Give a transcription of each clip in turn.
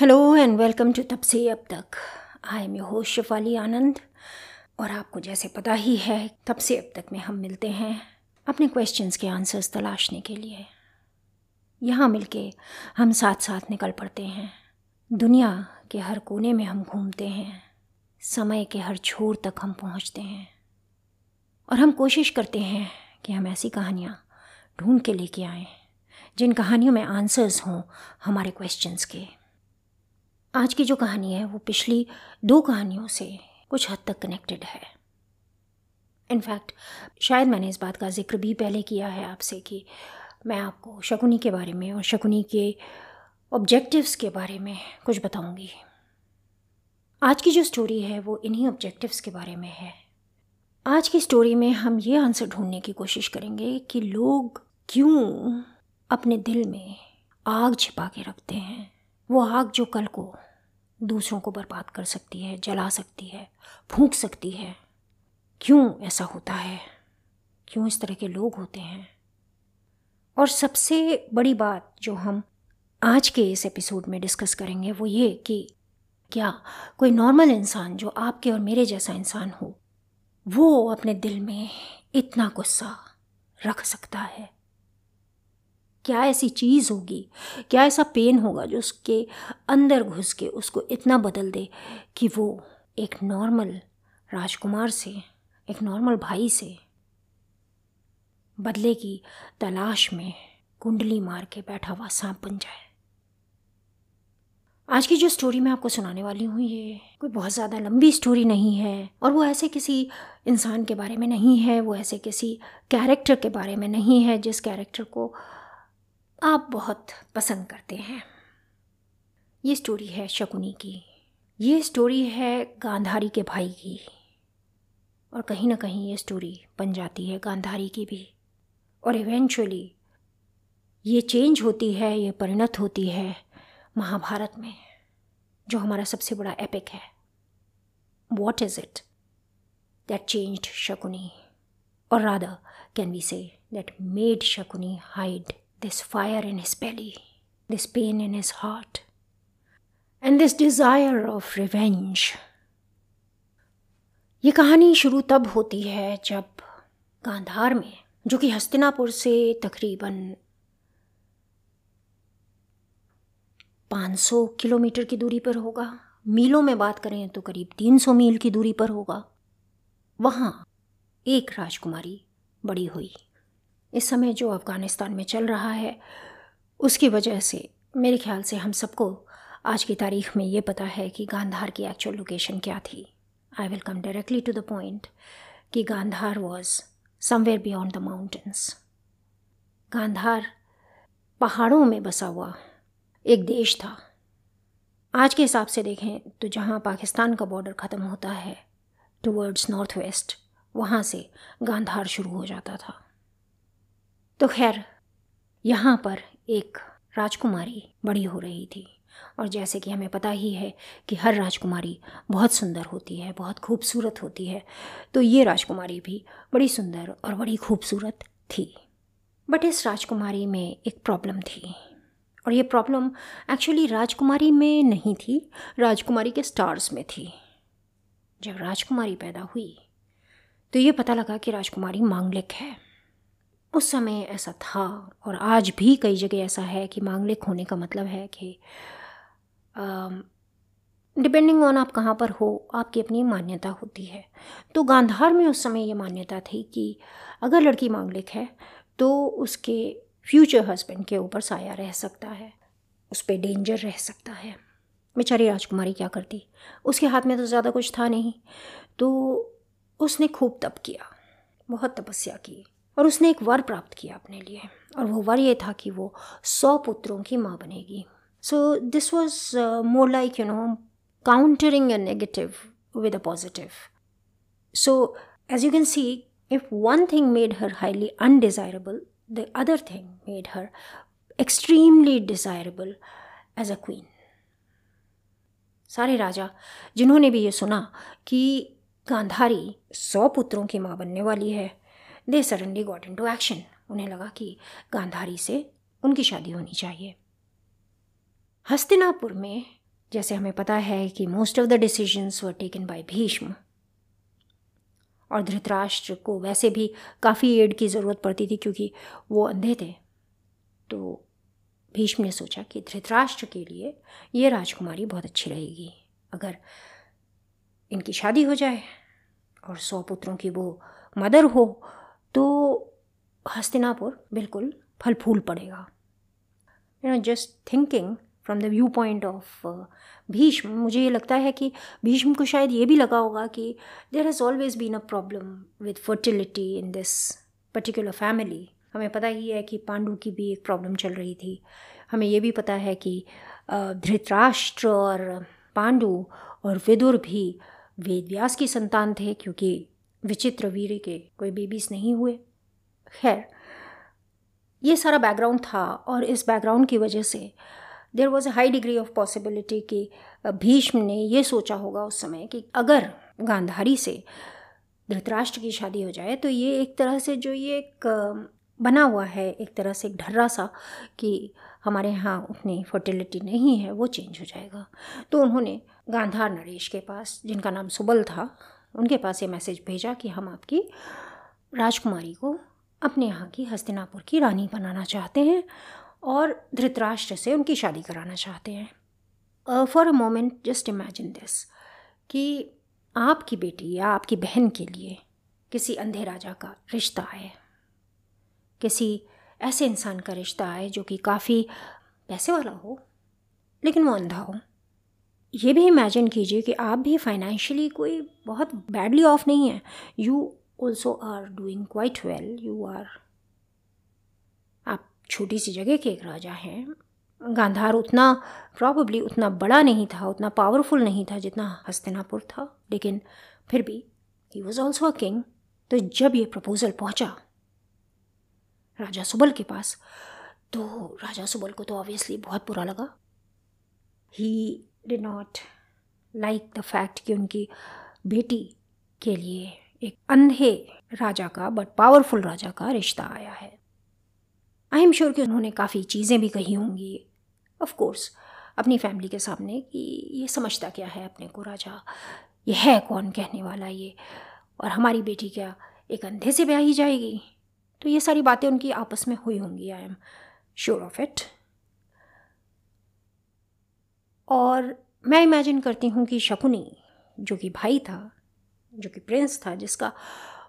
Hello and welcome to तब से अब तक I am your host Shifali Anand और आपको जैसे पता ही है तब से अब तक में हम मिलते हैं अपने क्वेश्चंस के आंसर्स तलाशने के लिए। यहाँ मिलके हम साथ साथ निकल पड़ते हैं। दुनिया के हर कोने में हम घूमते हैं। समय के हर छोर तक हम पहुँचते हैं। और हम कोशिश करते हैं कि हम ऐसी कहानियाँ ढूंढ के लेके आएँ, जिन कहानियों में आंसर्स हों हमारे क्वेश्चंस के। आज की जो कहानी है, वो पिछली दो कहानियों से कुछ हद तक कनेक्टेड है। इनफैक्ट शायद मैंने इस बात का ज़िक्र भी पहले किया है आपसे कि मैं आपको शकुनी के बारे में और शकुनी के ऑब्जेक्टिव्स के बारे में कुछ बताऊँगी। आज की जो स्टोरी है, वो इन्हीं ऑब्जेक्टिव्स के बारे में है। आज की स्टोरी में हम ये आंसर ढूँढने की कोशिश करेंगे कि लोग क्यों अपने दिल में आग छिपा के रखते हैं। वो आग जो कल को दूसरों को बर्बाद कर सकती है, जला सकती है, फूंक सकती है। क्यों ऐसा होता है? क्यों इस तरह के लोग होते हैं? और सबसे बड़ी बात जो हम आज के इस एपिसोड में डिस्कस करेंगे वो ये कि क्या कोई नॉर्मल इंसान जो आपके और मेरे जैसा इंसान हो, वो अपने दिल में इतना गुस्सा रख सकता है? क्या ऐसी चीज़ होगी? क्या ऐसा पेन होगा जो उसके अंदर घुस के उसको इतना बदल दे कि वो एक नॉर्मल राजकुमार से, एक नॉर्मल भाई से बदले की तलाश में कुंडली मार के बैठा हुआ सांप बन जाए? आज की जो स्टोरी मैं आपको सुनाने वाली हूँ, ये कोई बहुत ज़्यादा लंबी स्टोरी नहीं है और वो ऐसे किसी इंसान के बारे में नहीं है, वो ऐसे किसी कैरेक्टर के बारे में नहीं है, जिस कैरेक्टर को आप बहुत पसंद करते हैं। ये स्टोरी है शकुनी की। ये स्टोरी है गांधारी के भाई की। और कहीं ना कहीं ये स्टोरी बन जाती है गांधारी की भी। और इवेंचुअली ये चेंज होती है, ये परिणत होती है महाभारत में, जो हमारा सबसे बड़ा एपिक है। What is it that changed Shakuni? और Radha can we say that made Shakuni hide this fire in his belly, this pain in his heart, and this desire of revenge. ये कहानी शुरू तब होती है जब गांधार में जो कि हस्तिनापुर से तकरीबन 500 किलोमीटर की दूरी पर होगा। मीलों में बात करें तो करीब 300 मील की दूरी पर होगा। वहाँ एक राजकुमारी बड़ी हुई। इस समय जो अफ़गानिस्तान में चल रहा है, उसकी वजह से मेरे ख्याल से हम सबको आज की तारीख में ये पता है कि गांधार की एक्चुअल लोकेशन क्या थी। I will come directly to the point कि Gandhara was somewhere beyond the mountains Gandhara पहाड़ों में बसा हुआ एक देश था। आज के हिसाब से देखें तो जहाँ पाकिस्तान का बॉर्डर ख़त्म होता है टूवर्ड्स नॉर्थ वेस्ट वहाँ से गांधार शुरू हो जाता था। तो खैर, यहाँ पर एक राजकुमारी बड़ी हो रही थी। और जैसे कि हमें पता ही है कि हर राजकुमारी बहुत सुंदर होती है, बहुत खूबसूरत होती है। तो ये राजकुमारी भी बड़ी सुंदर और बड़ी खूबसूरत थी। बट इस राजकुमारी में एक प्रॉब्लम थी। और ये प्रॉब्लम एक्चुअली राजकुमारी में नहीं थी, राजकुमारी के स्टार्स में थी। जब राजकुमारी पैदा हुई तो ये पता लगा कि राजकुमारी मांगलिक है। उस समय ऐसा था और आज भी कई जगह ऐसा है कि मांगलिक होने का मतलब है कि डिपेंडिंग ऑन आप कहाँ पर हो, आपकी अपनी मान्यता होती है। तो गांधार में उस समय ये मान्यता थी कि अगर लड़की मांगलिक है तो उसके फ्यूचर हस्बैंड के ऊपर साया रह सकता है, उस पर डेंजर रह सकता है। बेचारी राजकुमारी क्या करती? उसके हाथ में तो ज़्यादा कुछ था नहीं। तो उसने खूब तप किया, बहुत तपस्या की। और उसने एक वर प्राप्त किया अपने लिए। और वो वर ये था कि वो सौ पुत्रों की माँ बनेगी। So this was more like you know countering a negative with a positive so as you can see if one thing made her highly undesirable the other thing made her extremely desirable as a queen सारे राजा, जिन्होंने भी ये सुना कि गांधारी सौ पुत्रों की माँ बनने वाली है they suddenly got into action उन्हें लगा कि गांधारी से उनकी शादी होनी चाहिए। हस्तिनापुर में, जैसे हमें पता है कि most of the decisions were taken by Bhishma. और धृतराष्ट्र को वैसे भी काफ़ी एड की ज़रूरत पड़ती थी क्योंकि वो अंधे थे। तो भीष्म ने सोचा कि धृतराष्ट्र के लिए ये राजकुमारी बहुत अच्छी रहेगी। अगर इनकी शादी हो जाए और सौ पुत्रों की वो मदर हो तो हस्तिनापुर बिल्कुल फल फूल पड़ेगा। You know just thinking from the viewpoint of Bhishma, मुझे ये लगता है कि भीष्म को शायद ये भी लगा होगा कि there has always been a problem with fertility in this particular family हमें पता ही है कि पांडु की भी एक प्रॉब्लम चल रही थी। हमें ये भी पता है कि धृतराष्ट्र और पांडु और विदुर भी वेद व्यास की संतान थे, क्योंकि विचित्र वीर के कोई बेबीज नहीं हुए। खैर, ये सारा बैकग्राउंड था और इस बैकग्राउंड की वजह से there was a high degree of possibility कि भीष्म ने ये सोचा होगा उस समय कि अगर गांधारी से धृतराष्ट्र की शादी हो जाए तो ये एक तरह से जो ये एक बना हुआ है, एक तरह से एक ढर्रा सा कि हमारे यहाँ उतनी फर्टिलिटी नहीं है, वो चेंज हो जाएगा। तो उन्होंने गांधार नरेश के पास, जिनका नाम सुबल था उनके पास ये मैसेज भेजा कि हम आपकी राजकुमारी को अपने यहाँ की हस्तिनापुर की रानी बनाना चाहते हैं और धृतराष्ट्र से उनकी शादी कराना चाहते हैं। For a moment just imagine this कि आपकी बेटी या आपकी बहन के लिए किसी अंधे राजा का रिश्ता आए किसी ऐसे इंसान का रिश्ता आए जो कि काफ़ी पैसे वाला हो, लेकिन वो अंधा हो। ये भी इमेजिन कीजिए कि आप भी फाइनेंशियली कोई बहुत बैडली ऑफ़ नहीं है। You also are doing quite well you are आप छोटी सी जगह के एक राजा हैं। गांधार उतना प्रॉबली उतना बड़ा नहीं था, उतना पावरफुल नहीं था जितना हस्तिनापुर था। लेकिन फिर भी he was also a king तो जब ये प्रपोज़ल पहुँचा राजा सुबल के पास तो राजा सुबल को तो ऑब्वियसली बहुत बुरा लगा। He did not like the fact कि उनकी बेटी के लिए एक अंधे राजा का बट पावरफुल राजा का रिश्ता आया है। आई एम श्योर कि उन्होंने काफ़ी चीज़ें भी कही होंगी। ऑफ़ कोर्स अपनी फैमिली के सामने कि ये समझता क्या है अपने को राजा? ये है कौन कहने वाला ये? और हमारी बेटी क्या एक अंधे से ब्याही जाएगी? तो ये सारी बातें उनकी आपस में हुई होंगी I am sure of it और मैं इमेजिन करती हूँ कि शकुनी जो कि भाई था जो कि प्रिंस था जिसका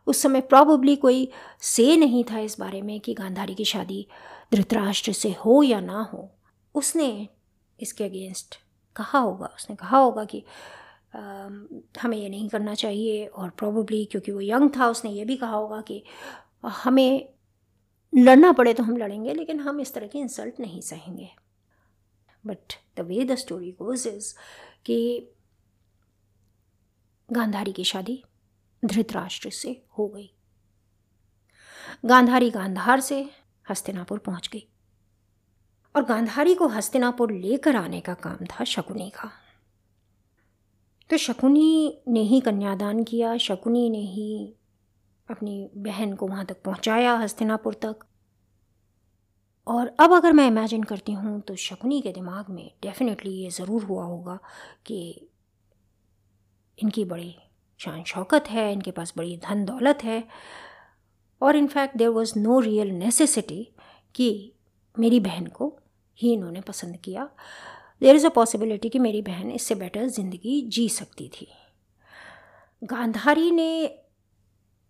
उस समय प्रॉबली कोई से नहीं था इस बारे में कि गांधारी की शादी धृतराष्ट्र से हो या ना हो उसने इसके अगेंस्ट कहा होगा। उसने कहा होगा कि आ, हमें ये नहीं करना चाहिए और प्रॉबली क्योंकि वो यंग था उसने ये भी कहा होगा कि हमें लड़ना पड़े तो हम लड़ेंगे लेकिन हम इस तरह की इंसल्ट नहीं सहेंगे। But the way the story goes is कि गांधारी की शादी धृतराष्ट्र से हो गई। गांधारी गांधार से हस्तिनापुर पहुँच गई। और गांधारी को हस्तिनापुर लेकर आने का काम था शकुनी का। तो शकुनी ने ही कन्यादान किया, शकुनी ने ही अपनी बहन को वहाँ तक पहुँचाया हस्तिनापुर तक। और अब अगर मैं इमेजिन करती हूँ तो शकुनी के दिमाग में डेफिनेटली ये ज़रूर हुआ होगा कि इनकी बड़ी शान शौकत है, इनके पास बड़ी धन दौलत है और in fact there was no real necessity कि मेरी बहन को ही इन्होंने पसंद किया। देर इज़ अ पॉसिबिलिटी कि मेरी बहन इससे बेटर ज़िंदगी जी सकती थी। गांधारी ने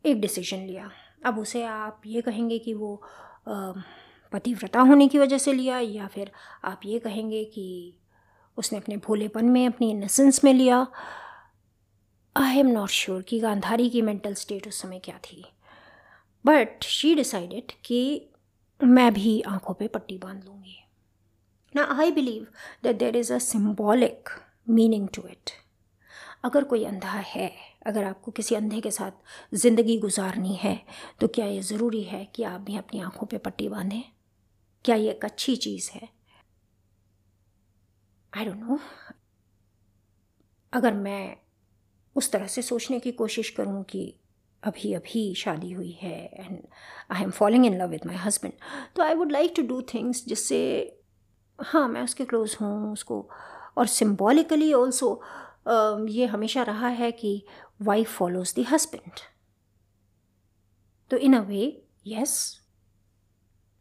एक डिसीज़न लिया। अब उसे आप ये कहेंगे कि वो पतिव्रता होने की वजह से लिया या फिर आप ये कहेंगे कि उसने अपने भोलेपन में, अपनी इनसेंस में लिया। आई एम नॉट श्योर कि गांधारी की मेंटल स्टेट उस समय क्या थी। बट शी डिसाइडेड कि मैं भी आँखों पे पट्टी बाँध लूँगी। ना I believe that there is a symbolic meaning to it अगर कोई अंधा है, अगर आपको किसी अंधे के साथ ज़िंदगी गुजारनी है तो क्या ये ज़रूरी है कि आप भी अपनी आँखों पे पट्टी बांधें? क्या ये एक अच्छी चीज़ है? आई डोंट नो अगर मैं उस तरह से सोचने की कोशिश करूँ कि अभी अभी शादी हुई है and I am following in love with my husband तो I would like to do things जिससे हाँ मैं उसके क्लोज हूँ, उसको और सिम्बॉलिकली ऑल्सो ये हमेशा रहा है कि वाइफ फॉलोज द हस्बैंड तो in a way yes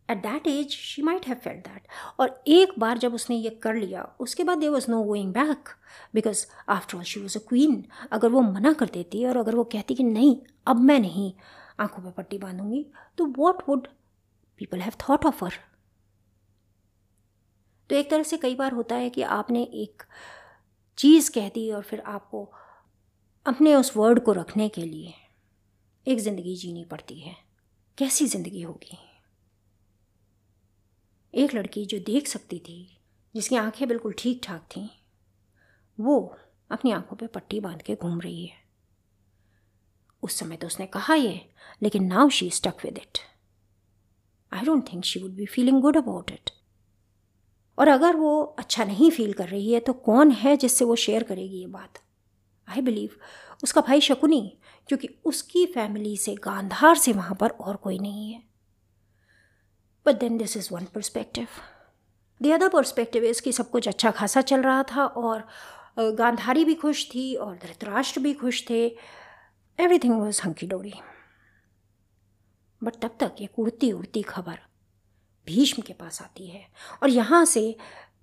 at that age she might have felt that और एक बार जब उसने ये कर लिया, उसके बाद there was no going back because after all she was a queen अगर वो मना कर देती और अगर वो कहती कि नहीं, अब मैं नहीं, आँखों पर पट्टी बांधूँगी तो what would people have thought of her तो एक तरह से कई बार होता है कि आपने एक चीज़ कह दी और फिर आपको अपने उस वर्ड को रखने के लिए एक ज़िंदगी जीनी पड़ती है। कैसी ज़िंदगी होगी? एक लड़की जो देख सकती थी, जिसकी आँखें बिल्कुल ठीक ठाक थीं, वो अपनी आँखों पे पट्टी बाँध के घूम रही है। उस समय तो उसने कहा ये, लेकिन now she stuck with it I don't think she would be feeling good about it और अगर वो अच्छा नहीं फील कर रही है तो कौन है जिससे वो शेयर करेगी ये बात? आई बिलीव उसका भाई शकुनी, क्योंकि उसकी फैमिली से, गांधार से वहाँ पर और कोई नहीं है। But then this is one perspective the other perspective is कि सब कुछ अच्छा खासा चल रहा था और गांधारी भी खुश थी और धृतराष्ट्र भी खुश थे। एवरीथिंग वॉज़ हंकी डोरी बट तब तक एक उड़ती उड़ती खबर भीष्म के पास आती है। और यहाँ से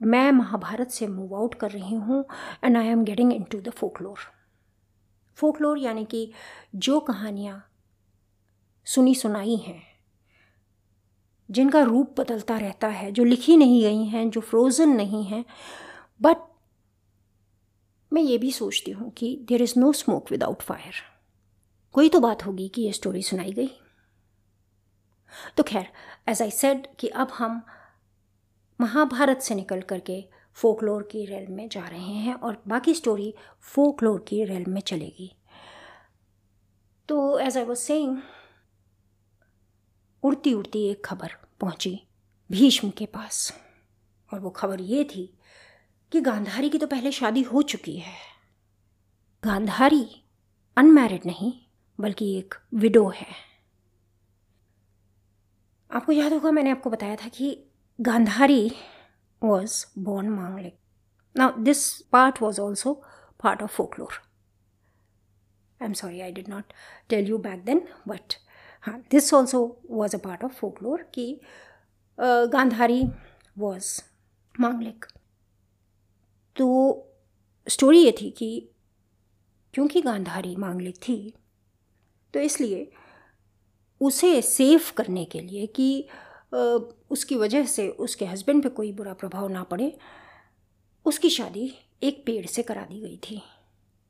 मैं महाभारत से मूव आउट कर रही हूँ and I am getting into the folklore folklore यानी कि जो कहानियाँ सुनी सुनाई हैं जिनका रूप बदलता रहता है, जो लिखी नहीं गई हैं, जो फ्रोज़न नहीं हैं। बट मैं ये भी सोचती हूँ कि there is no smoke without fire कोई तो बात होगी कि ये स्टोरी सुनाई गई। तो खैर एज आई सेड कि अब हम महाभारत से निकल करके फोकलोर की रेल में जा रहे हैं और बाकी स्टोरी फोकलोर की रेल में चलेगी। तो एज आई वॉज़ सेइंग उड़ती उड़ती एक खबर पहुँची भीष्म के पास। और वो खबर ये थी कि गांधारी की तो पहले शादी हो चुकी है। गांधारी अनमैरिड नहीं, बल्कि एक विडो है। आपको याद होगा, मैंने आपको बताया था कि Gandhari was born manglik now this part was also part of folklore I am sorry I did not tell you back then but हाँ this also was a part of folklore कि गांधारी वॉज़ मांगलिक। तो story ये थी कि क्योंकि गांधारी मांगलिक थी तो इसलिए उसे सेफ़ करने के लिए कि उसकी वजह से उसके हस्बैंड पे कोई बुरा प्रभाव ना पड़े, उसकी शादी एक पेड़ से करा दी गई थी।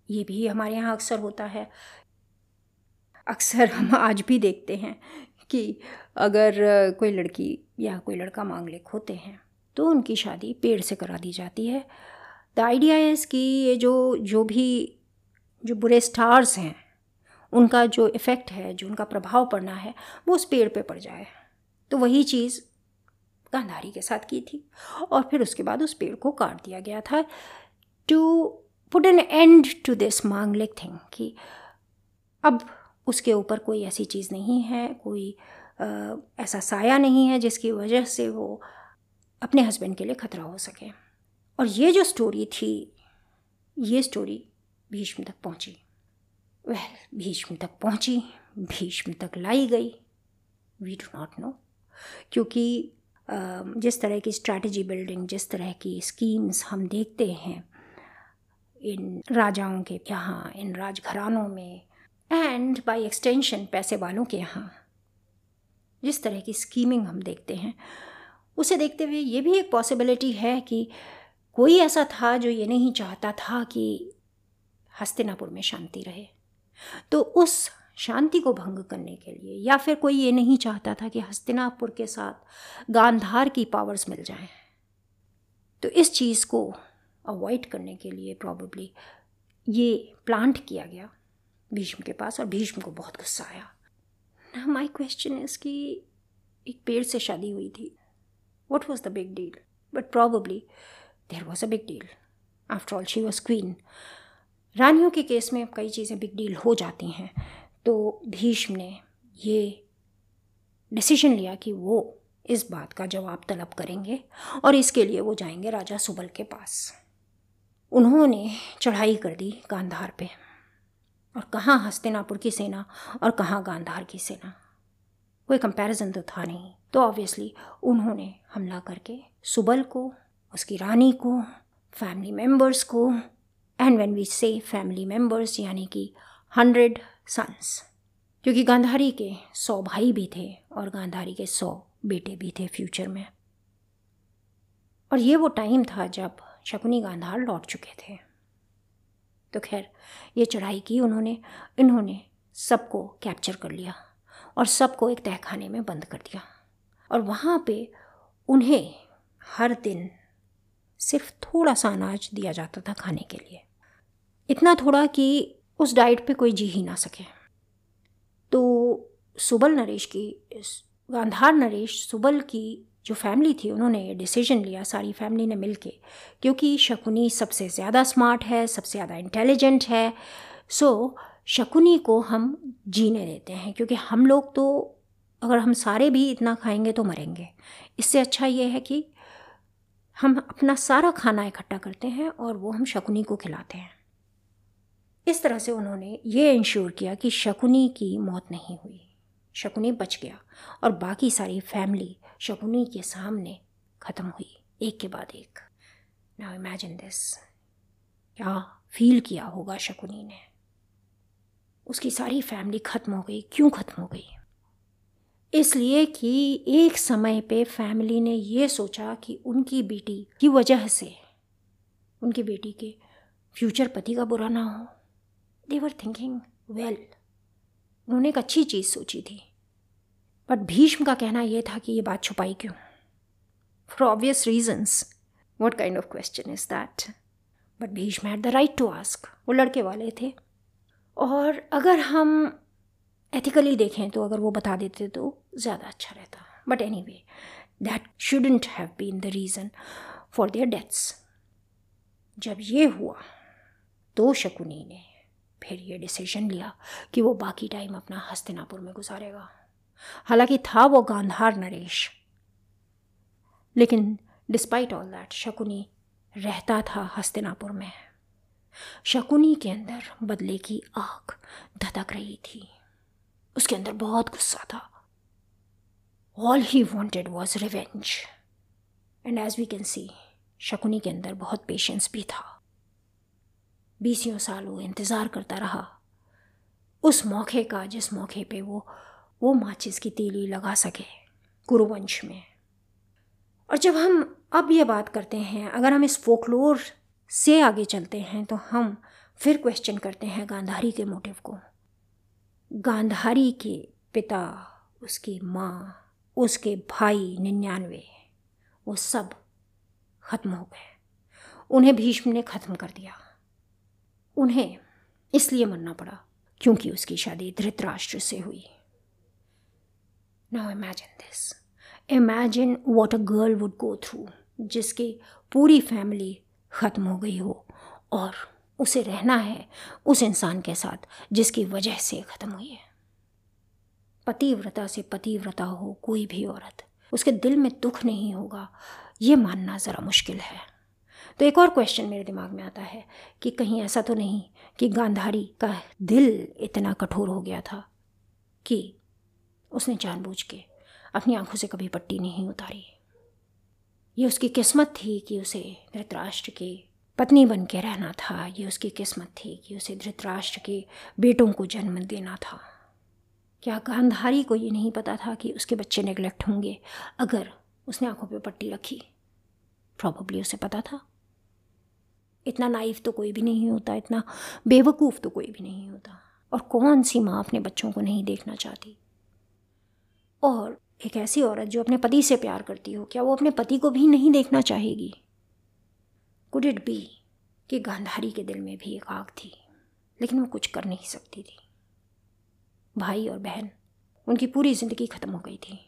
ये भी हमारे यहाँ अक्सर होता है। अक्सर हम आज भी देखते हैं कि अगर कोई लड़की या कोई लड़का मांगलिक होते हैं तो उनकी शादी पेड़ से करा दी जाती है। द आइडिया इज़ कि ये जो जो भी, जो बुरे स्टार्स हैं, उनका जो इफ़ेक्ट है, जो उनका प्रभाव पड़ना है, वो उस पेड़ पे पड़ जाए। तो वही चीज़ गांधारी के साथ की थी और फिर उसके बाद उस पेड़ को काट दिया गया था। To put an end to this manglik thing कि अब उसके ऊपर कोई ऐसी चीज़ नहीं है कोई आ, ऐसा साया नहीं है जिसकी वजह से वो अपने हस्बैंड के लिए ख़तरा हो सके। और ये जो स्टोरी थी ये स्टोरी भीष्म तक पहुँची। वह भीष्म तक पहुँची भीष्म तक लाई गई। वी डू नॉट नो क्योंकि जिस तरह की स्ट्रैटेजी बिल्डिंग जिस तरह की स्कीम्स हम देखते हैं इन राजाओं के यहाँ इन राजघरानों में एंड बाय एक्सटेंशन पैसे वालों के यहाँ। जिस तरह की स्कीमिंग हम देखते हैं, उसे देखते हुए ये भी एक पॉसिबिलिटी है कि कोई ऐसा था जो ये नहीं चाहता था कि हस्तिनापुर में शांति रहे। तो उस शांति को भंग करने के लिए या फिर कोई ये नहीं चाहता था कि हस्तिनापुर के साथ गांधार की पावर्स मिल जाएँ तो इस चीज़ को अवॉइड करने के लिए प्रॉब्ली ये प्लांट किया गया। भीष्म के पास और भीष्म को बहुत गुस्सा आया। ना माई क्वेश्चन इज़ कि एक पेड़ से शादी हुई थी। What was the big deal but probably there was a big deal after all she was queen रानियों के केस में कई चीज़ें बिग डील हो जाती हैं। तो भीष्म ने ये डिसीज़न लिया कि वो इस बात का जवाब तलब करेंगे और इसके लिए वो जाएँगे राजा सुबल के पास। उन्होंने चढ़ाई कर दी गांधार पे। और कहाँ हस्तिनापुर की सेना और कहाँ गांधार की सेना? कोई कंपैरिजन तो था नहीं। तो ऑब्वियसली उन्होंने हमला करके सुबल को, उसकी रानी को फैमिली मेंबर्स को and when we say family members यानी कि हंड्रेड सन्स क्योंकि गांधारी के सौ भाई भी थे और गांधारी के सौ बेटे भी थे फ्यूचर में। और ये वो टाइम था जब शकुनी गांधार लौट चुके थे। तो खैर, ये चढ़ाई की उन्होंने, इन्होंने सबको कैप्चर कर लिया और सबको एक तहखाने में बंद कर दिया। और वहाँ पे उन्हें हर दिन सिर्फ़ थोड़ा सा अनाज दिया जाता था खाने के लिए। इतना थोड़ा कि उस डाइट पे कोई जी ही ना सके। तो सुबल नरेश की गांधार नरेश सुबल की जो फैमिली थी, उन्होंने ये डिसीज़न लिया सारी फैमिली ने मिल के क्योंकि शकुनी सबसे ज़्यादा स्मार्ट है, सबसे ज़्यादा इंटेलिजेंट है। सो शकुनी को हम जीने देते हैं, क्योंकि हम लोग तो अगर हम सारे भी इतना खाएँगे तो मरेंगे। इससे अच्छा ये है कि हम अपना सारा खाना इकट्ठा करते हैं और वो हम शकुनी को खिलाते हैं। इस तरह से उन्होंने ये इंश्योर किया कि शकुनी की मौत नहीं हुई। शकुनी बच गया और बाकी सारी फैमिली शकुनी के सामने ख़त्म हुई, एक के बाद एक। नाउ इमेजिन दिस क्या फील किया होगा शकुनी ने? उसकी सारी फैमिली ख़त्म हो गई, क्यों ख़त्म हो गई? इसलिए कि एक समय पे फैमिली ने ये सोचा कि उनकी बेटी की वजह से, उनकी बेटी के फ्यूचर पति का बुरा ना हो। देवर थिंकिंग वेल उन्होंने एक अच्छी चीज़ सोची थी। बट भीष्म का कहना यह था कि ये बात छुपाई क्यों? For obvious reasons what kind of question is that but Bhishma had the right to ask वो लड़के वाले थे। और अगर हम एथिकली देखें तो अगर वो बता देते तो ज़्यादा अच्छा रहता। But anyway that shouldn't have been the reason for their deaths जब ये हुआ तो शकुनी ने फिर ये डिसीज़न लिया कि वो बाकी टाइम अपना हस्तिनापुर में गुजारेगा। हालाँकि था वो गांधार नरेश। लेकिन डिस्पाइट ऑल दैट शकुनी रहता था हस्तिनापुर में। शकुनी के अंदर बदले की आग धधक रही थी। उसके अंदर बहुत गुस्सा था। All he wanted was revenge and as we can see Shakuni के अंदर बहुत पेशेंस भी था। बीसियों साल वो इंतज़ार करता रहा। उस मौके का जिस मौके पे वो वो माचिस की तीली लगा सके गुरुवंश में। और जब हम अब ये बात करते हैं, अगर हम इस फोकलोर से आगे चलते हैं तो हम फिर क्वेश्चन करते हैं गांधारी के मोटिव को। गांधारी के पिता, उसकी माँ, उसके भाई निन्यानवे, वो सब ख़त्म हो गए। उन्हें भीष्म ने ख़त्म कर दिया। उन्हें इसलिए मरना पड़ा क्योंकि उसकी शादी धृतराष्ट्र से हुई। Now imagine this imagine what a girl would go through जिसकी पूरी फैमिली ख़त्म हो गई हो और उसे रहना है उस इंसान के साथ जिसकी वजह से ख़त्म हुई है। पतिव्रता से पतिव्रता हो कोई भी औरत, उसके दिल में दुख नहीं होगा, ये मानना ज़रा मुश्किल है। तो एक और क्वेश्चन मेरे दिमाग में आता है कि कहीं ऐसा तो नहीं कि गांधारी का दिल इतना कठोर हो गया था कि उसने जानबूझ के अपनी आँखों से कभी पट्टी नहीं उतारी। ये उसकी किस्मत थी कि उसे धृतराष्ट्र की पत्नी बन के रहना था। ये उसकी किस्मत थी कि उसे धृतराष्ट्र के बेटों को जन्म देना था। क्या गांधारी को ये नहीं पता था कि उसके बच्चे नेगलेक्ट होंगे? अगर उसने आँखों पे पट्टी रखी प्रॉबली उसे पता था। इतना नाइफ तो कोई भी नहीं होता, इतना बेवकूफ़ तो कोई भी नहीं होता। और कौन सी माँ अपने बच्चों को नहीं देखना चाहती? और एक ऐसी औरत जो अपने पति से प्यार करती हो, क्या वो अपने पति को भी नहीं देखना चाहेगी? कुड इट बी कि गांधारी के दिल में भी एक आग थी, लेकिन वो कुछ कर नहीं सकती थी। भाई और बहन, उनकी पूरी ज़िंदगी ख़त्म हो गई थी।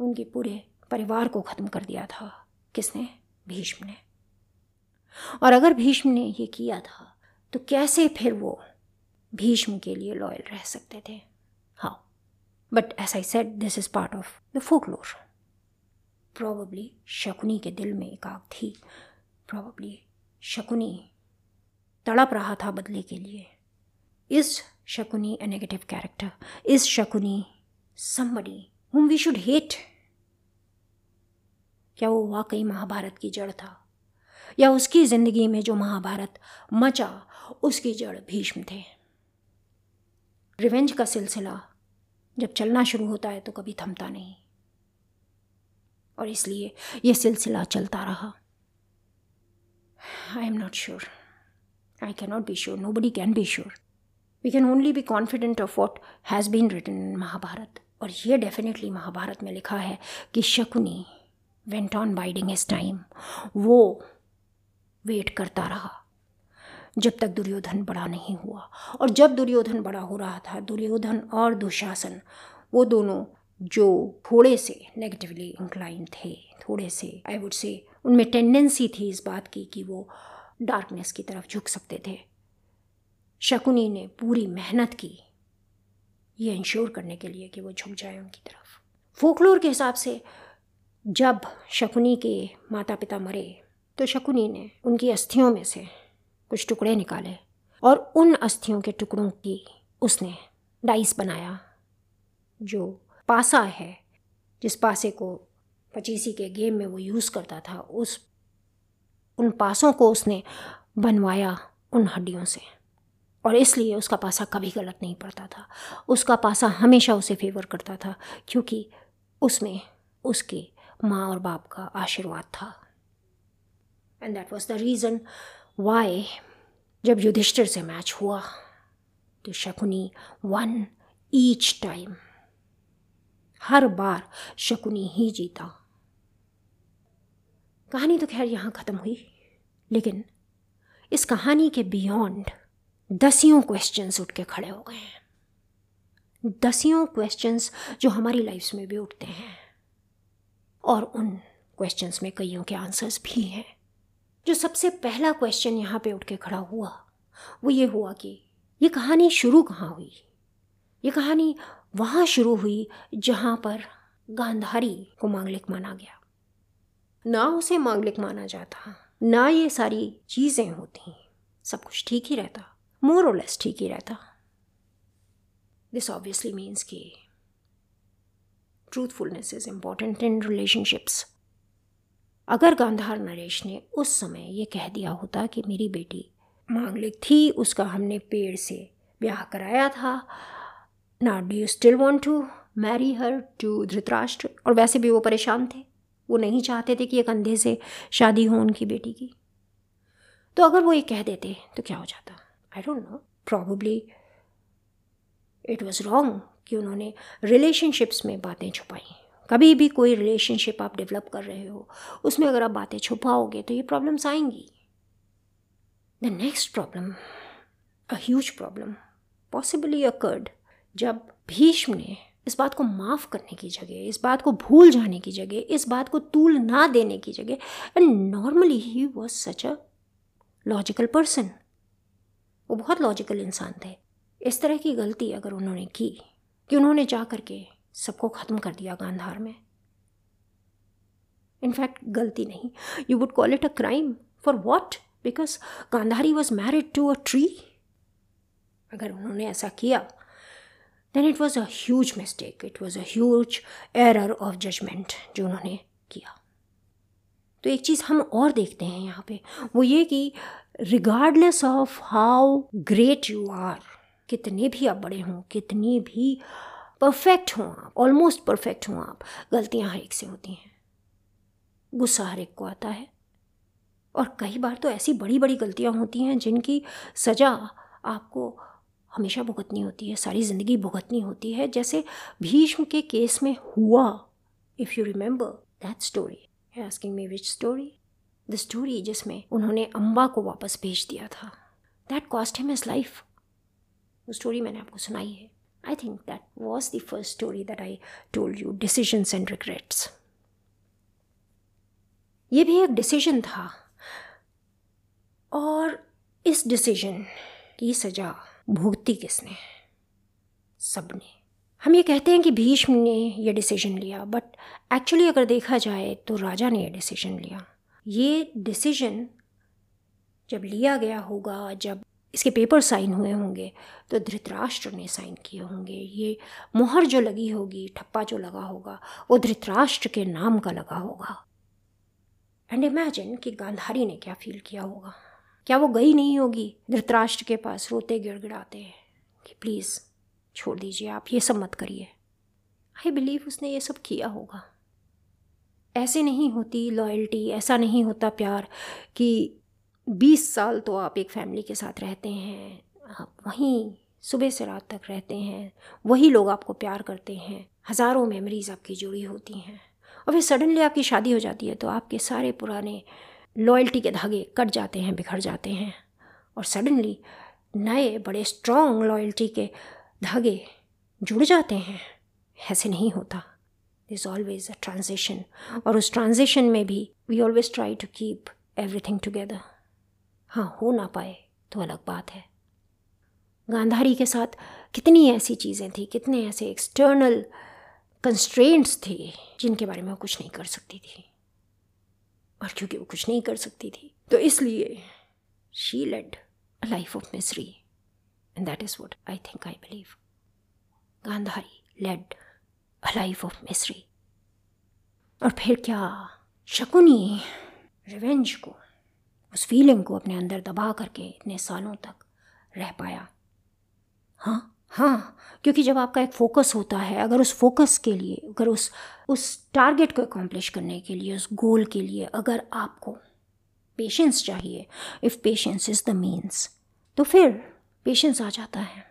उनके पूरे परिवार को ख़त्म कर दिया था। किसने? भीष्म ने। और अगर भीष्म ने ये किया था तो कैसे फिर वो भीष्म के लिए लॉयल रह सकते थे? हाँ but as I said this is part of the folklore probably Shakuni के दिल में एक आग थी। प्रॉबली शकुनी तड़प रहा था बदले के लिए। इस Shakuni a negative character is Shakuni somebody whom we should hate क्या वो वाकई महाभारत की जड़ था? या उसकी ज़िंदगी में जो महाभारत मचा, उसकी जड़ भीष्म थे। रिवेंज का सिलसिला जब चलना शुरू होता है तो कभी थमता नहीं। और इसलिए यह सिलसिला चलता रहा। I am not sure I can not be sure nobody can be sure we can only be confident of what has been written in Mahabharata और ये डेफिनेटली महाभारत में लिखा है कि Shakuni went on biding his time वो wait करता रहा। जब तक दुर्योधन बड़ा नहीं हुआ और जब दुर्योधन बड़ा हो रहा था, दुर्योधन और दुशासन, वो दोनों जो थोड़े से नेगेटिवली इंक्लाइन थे, थोड़े से आई वुड से उनमें टेंडेंसी थी इस बात की कि वो डार्कनेस की तरफ़ झुक सकते थे। शकुनी ने पूरी मेहनत की ये इंश्योर करने के लिए कि वो झुक जाए उनकी तरफ़। फोकलोर के हिसाब से जब शकुनी के माता पिता मरे तो शकुनी ने उनकी अस्थियों में से कुछ टुकड़े निकाले और उन अस्थियों के टुकड़ों की उसने डाइस बनाया, जो पासा है, जिस पासे को पचीसी के गेम में वो यूज़ करता था, उस, उन पासों को उसने बनवाया उन हड्डियों से। और इसलिए उसका पासा कभी गलत नहीं पड़ता था। उसका पासा हमेशा उसे फेवर करता था, क्योंकि उसमें उसके माँ और बाप का आशीर्वाद था। And that was the reason why जब युधिष्ठिर से मैच हुआ तो शकुनी वन ईच टाइम हर बार शकुनी ही जीता। कहानी तो खैर यहाँ ख़त्म हुई, लेकिन इस कहानी के बियॉन्ड दसियों क्वेश्चंस उठ के खड़े हो गए हैं। दसियों क्वेश्चंस जो हमारी लाइफ्स में भी उठते हैं, और उन क्वेश्चंस में कईयों के आंसर्स भी हैं। जो सबसे पहला क्वेश्चन यहाँ पे उठ के खड़ा हुआ, वो ये हुआ कि ये कहानी शुरू कहाँ हुई? ये कहानी वहाँ शुरू हुई जहाँ पर गांधारी को मांगलिक माना गया। ना उसे मांगलिक माना जाता, ना ये सारी चीज़ें होती, सब कुछ ठीक ही रहता मोर और लेस ठीक ही रहता। दिस ऑब्वियसली मीन्स कि truthfulness is important in relationships अगर गांधार नरेश ने उस समय ये कह दिया होता कि मेरी बेटी मांगलिक थी, उसका हमने पेड़ से ब्याह कराया था। ना do you still want to marry her to Dhritarashtra? और वैसे भी वो परेशान थे। वो नहीं चाहते थे कि एक अंधे से शादी हो उनकी बेटी की। तो अगर वो ये कह देते तो क्या हो जाता? I don't know probably it was wrong कि उन्होंने रिलेशनशिप्स में बातें छुपाई। कभी भी कोई रिलेशनशिप आप डेवलप कर रहे हो, उसमें अगर आप बातें छुपाओगे तो ये प्रॉब्लम्स आएँगी। The next problem a huge problem possibly occurred जब भीष्म ने इस बात को माफ़ करने की जगह, इस बात को भूल जाने की जगह, इस बात को तूल ना देने की जगह and normally he was such a logical person वो बहुत लॉजिकल इंसान थे। इस तरह की गलती अगर उन्होंने की, कि उन्होंने जा कर के सबको ख़त्म कर दिया गांधार में। इनफैक्ट गलती नहीं। You would call it a crime for what because Gandhari was married to a tree अगर उन्होंने ऐसा किया then it was a huge mistake it was a huge error of judgement जो उन्होंने किया। तो एक चीज़ हम और देखते हैं यहाँ पे। वो ये कि regardless of how great you are कितने भी आप बड़े हों, कितनी भी परफेक्ट हों आप ऑलमोस्ट परफेक्ट हों आप। गलतियाँ हर एक से होती हैं। गुस्सा हर एक को आता है। और कई बार तो ऐसी बड़ी बड़ी गलतियाँ होती हैं जिनकी सज़ा आपको हमेशा भुगतनी होती है, सारी ज़िंदगी भुगतनी होती है। जैसे भीष्म के केस में हुआ if you remember that story asking me which story the story जिसमें उन्होंने अम्बा को वापस भेज दिया था। That cost him his life वो स्टोरी मैंने आपको सुनाई है। I think that was the first story that I told you decisions and regrets ये भी एक डिसीज़न था। और इस डिसीज़न की सज़ा भुगती किसने? सबने। हम ये कहते हैं कि भीष्म ने यह डिसीज़न लिया बट एक्चुअली अगर देखा जाए तो राजा ने यह डिसीज़न लिया। ये डिसीज़न जब लिया गया होगा, जब इसके पेपर साइन हुए होंगे तो धृतराष्ट्र ने साइन किए होंगे। ये मोहर जो लगी होगी, ठप्पा जो लगा होगा, वो धृतराष्ट्र के नाम का लगा होगा। एंड इमेजिन कि गांधारी ने क्या फील किया होगा। क्या वो गई नहीं होगी धृतराष्ट्र के पास, रोते गिड़गिड़ाते। कि प्लीज़ छोड़ दीजिए आप, ये सब मत करिए। आई बिलीव उसने ये सब किया होगा। ऐसे नहीं होती लॉयल्टी ऐसा नहीं होता प्यार कि बीस साल तो आप एक फैमिली के साथ रहते हैं, आप वहीं सुबह से रात तक रहते हैं, वही लोग आपको प्यार करते हैं, हज़ारों मेमोरीज़ आपकी जुड़ी होती हैं। और फिर सडनली आपकी शादी हो जाती है तो आपके सारे पुराने लॉयल्टी के धागे कट जाते हैं, बिखर जाते हैं। और सडनली नए बड़े स्ट्रॉन्ग लॉयल्टी के धागे जुड़ जाते हैं। ऐसे नहीं होता। इज़ ऑलवेज अ ट्रांजिशन और उस ट्रांजिशन में भी we always try to keep everything together हाँ हो ना पाए तो अलग बात है। गांधारी के साथ कितनी ऐसी चीज़ें थी, कितने ऐसे एक्सटर्नल कंस्ट्रेंट्स थे, जिनके बारे में वो कुछ नहीं कर सकती थी। और क्योंकि वो कुछ नहीं कर सकती थी तो इसलिए she led a life of misery and that is what I think I believe Gandhari led a life of misery और फिर क्या? शकुनी रिवेंज को। उस फीलिंग को अपने अंदर दबा करके इतने सालों तक रह पाया। हाँ हाँ क्योंकि जब आपका एक फोकस होता है, अगर उस फोकस के लिए, अगर उस उस टारगेट को अकॉम्प्लिश करने के लिए, उस गोल के लिए अगर आपको पेशेंस चाहिए if patience is the means तो फिर पेशेंस आ जाता है।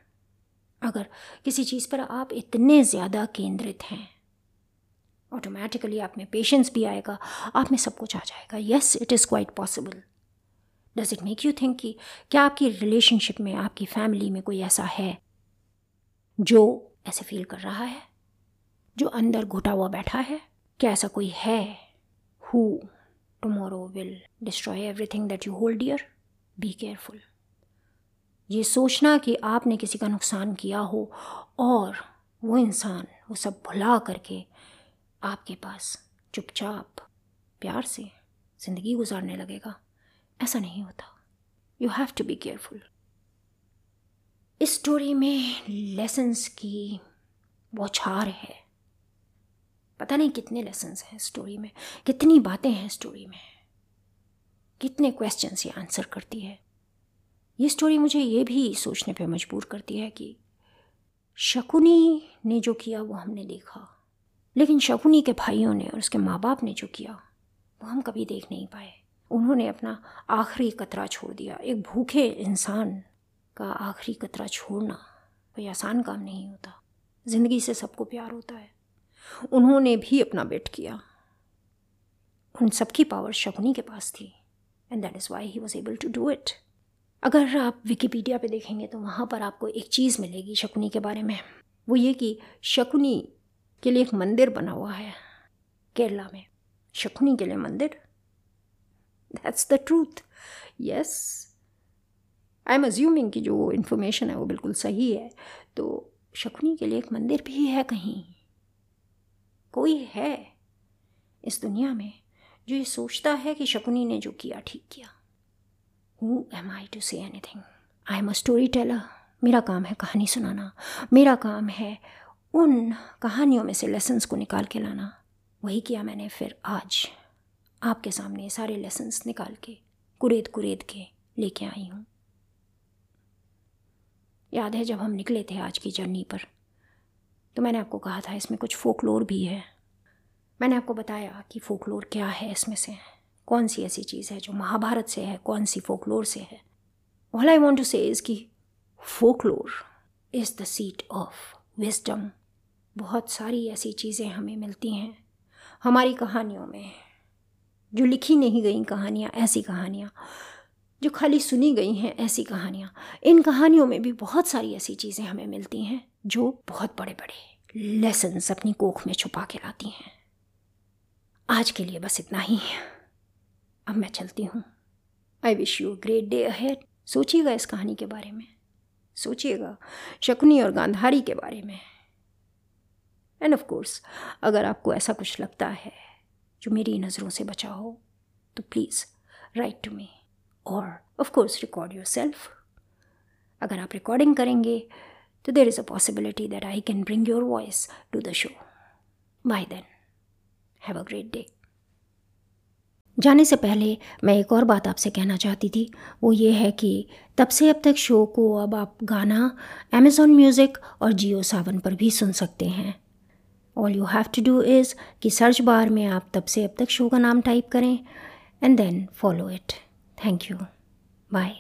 अगर किसी चीज़ पर आप इतने ज़्यादा केंद्रित हैं ऑटोमेटिकली आप में पेशेंस भी आएगा, आप में सब कुछ आ जाएगा। Yes it is quite possible does it make you think कि क्या आपकी रिलेशनशिप में, आपकी फैमिली में कोई ऐसा है जो ऐसे फील कर रहा है? जो अंदर घुटा हुआ बैठा है? क्या ऐसा कोई है who tomorrow will destroy everything that you hold dear be careful ये सोचना कि आपने किसी का नुकसान किया हो और वो इंसान, वो सब भुला करके आपके पास चुपचाप प्यार से ज़िंदगी गुजारने लगेगा। ऐसा नहीं होता। You have to be careful इस स्टोरी में लेसन्स की बौछार है। पता नहीं कितने लेसन्स हैं स्टोरी में, कितनी बातें हैं स्टोरी में। कितने क्वेश्चन ये आंसर करती है। ये स्टोरी मुझे ये भी सोचने पे मजबूर करती है कि शकुनी ने जो किया वो हमने देखा। लेकिन शकुनी के भाइयों ने और उसके माँ बाप ने जो किया, वो हम कभी देख नहीं पाए। उन्होंने अपना आखिरी कतरा छोड़ दिया। एक भूखे इंसान का आखिरी कतरा छोड़ना कोई आसान काम नहीं होता। ज़िंदगी से सबको प्यार होता है। उन्होंने भी अपना बेट किया। उन सबकी पावर शकुनी के पास थी and that is why he was able to do it अगर आप विकीपीडिया पे देखेंगे तो वहाँ पर आपको एक चीज़ मिलेगी शकुनी के बारे में। वो ये कि शकुनी के लिए एक मंदिर बना हुआ है, केरला में। शकुनी के लिए मंदिर that's the truth yes I am assuming कि जो इन्फॉर्मेशन है वो बिल्कुल सही है। तो शकुनी के लिए एक मंदिर भी है कहीं। कोई है इस दुनिया में जो ये सोचता है कि शकुनी ने जो किया, ठीक किया। Who am I to say anything I am a storyteller मेरा काम है कहानी सुनाना। मेरा काम है उन कहानियों में से लेसन्स को निकाल के लाना। वही किया मैंने फिर आज। आपके सामने सारे लेसन्स निकाल के, कुरेद कुरेद के लेके आई हूँ। याद है जब हम निकले थे आज की जर्नी पर तो मैंने आपको कहा था इसमें कुछ फोकलोर भी है। मैंने आपको बताया कि फोकलोर क्या है इसमें से, कौन सी ऐसी चीज़ है जो महाभारत से है, कौन सी फोकलोर से है। All I want to say is की folklore is the seat of wisdom बहुत सारी ऐसी चीज़ें हमें मिलती हैं, हमारी कहानियों में। जो लिखी नहीं गई कहानियाँ, ऐसी कहानियाँ, जो खाली सुनी गई हैं, ऐसी कहानियाँ। इन कहानियों में भी बहुत सारी ऐसी चीज़ें हमें मिलती हैं, जो बहुत बड़े बड़े लेसन्स अपनी कोख में छुपा के लाती हैं। आज के लिए बस इतना ही अब मैं चलती हूँ। I wish you great day ahead सोचिएगा इस कहानी के बारे में। सोचिएगा शकुनी और गांधारी के बारे में। एंड ऑफ़ कोर्स अगर आपको ऐसा कुछ लगता है जो मेरी नज़रों से बचा हो तो प्लीज़ राइट टू मी और of course record yourself अगर आप रिकॉर्डिंग करेंगे तो there is a possibility that I can bring your voice to the show bye then have a great day जाने से पहले मैं एक और बात आपसे कहना चाहती थी। वो ये है कि तब से अब तक शो को अब आप गाना अमेज़ॉन म्यूज़िक और जियो सावन पर भी सुन सकते हैं। All you have to do is कि सर्च बार में आप तब से अब तक शो का नाम टाइप करें and then follow it thank you bye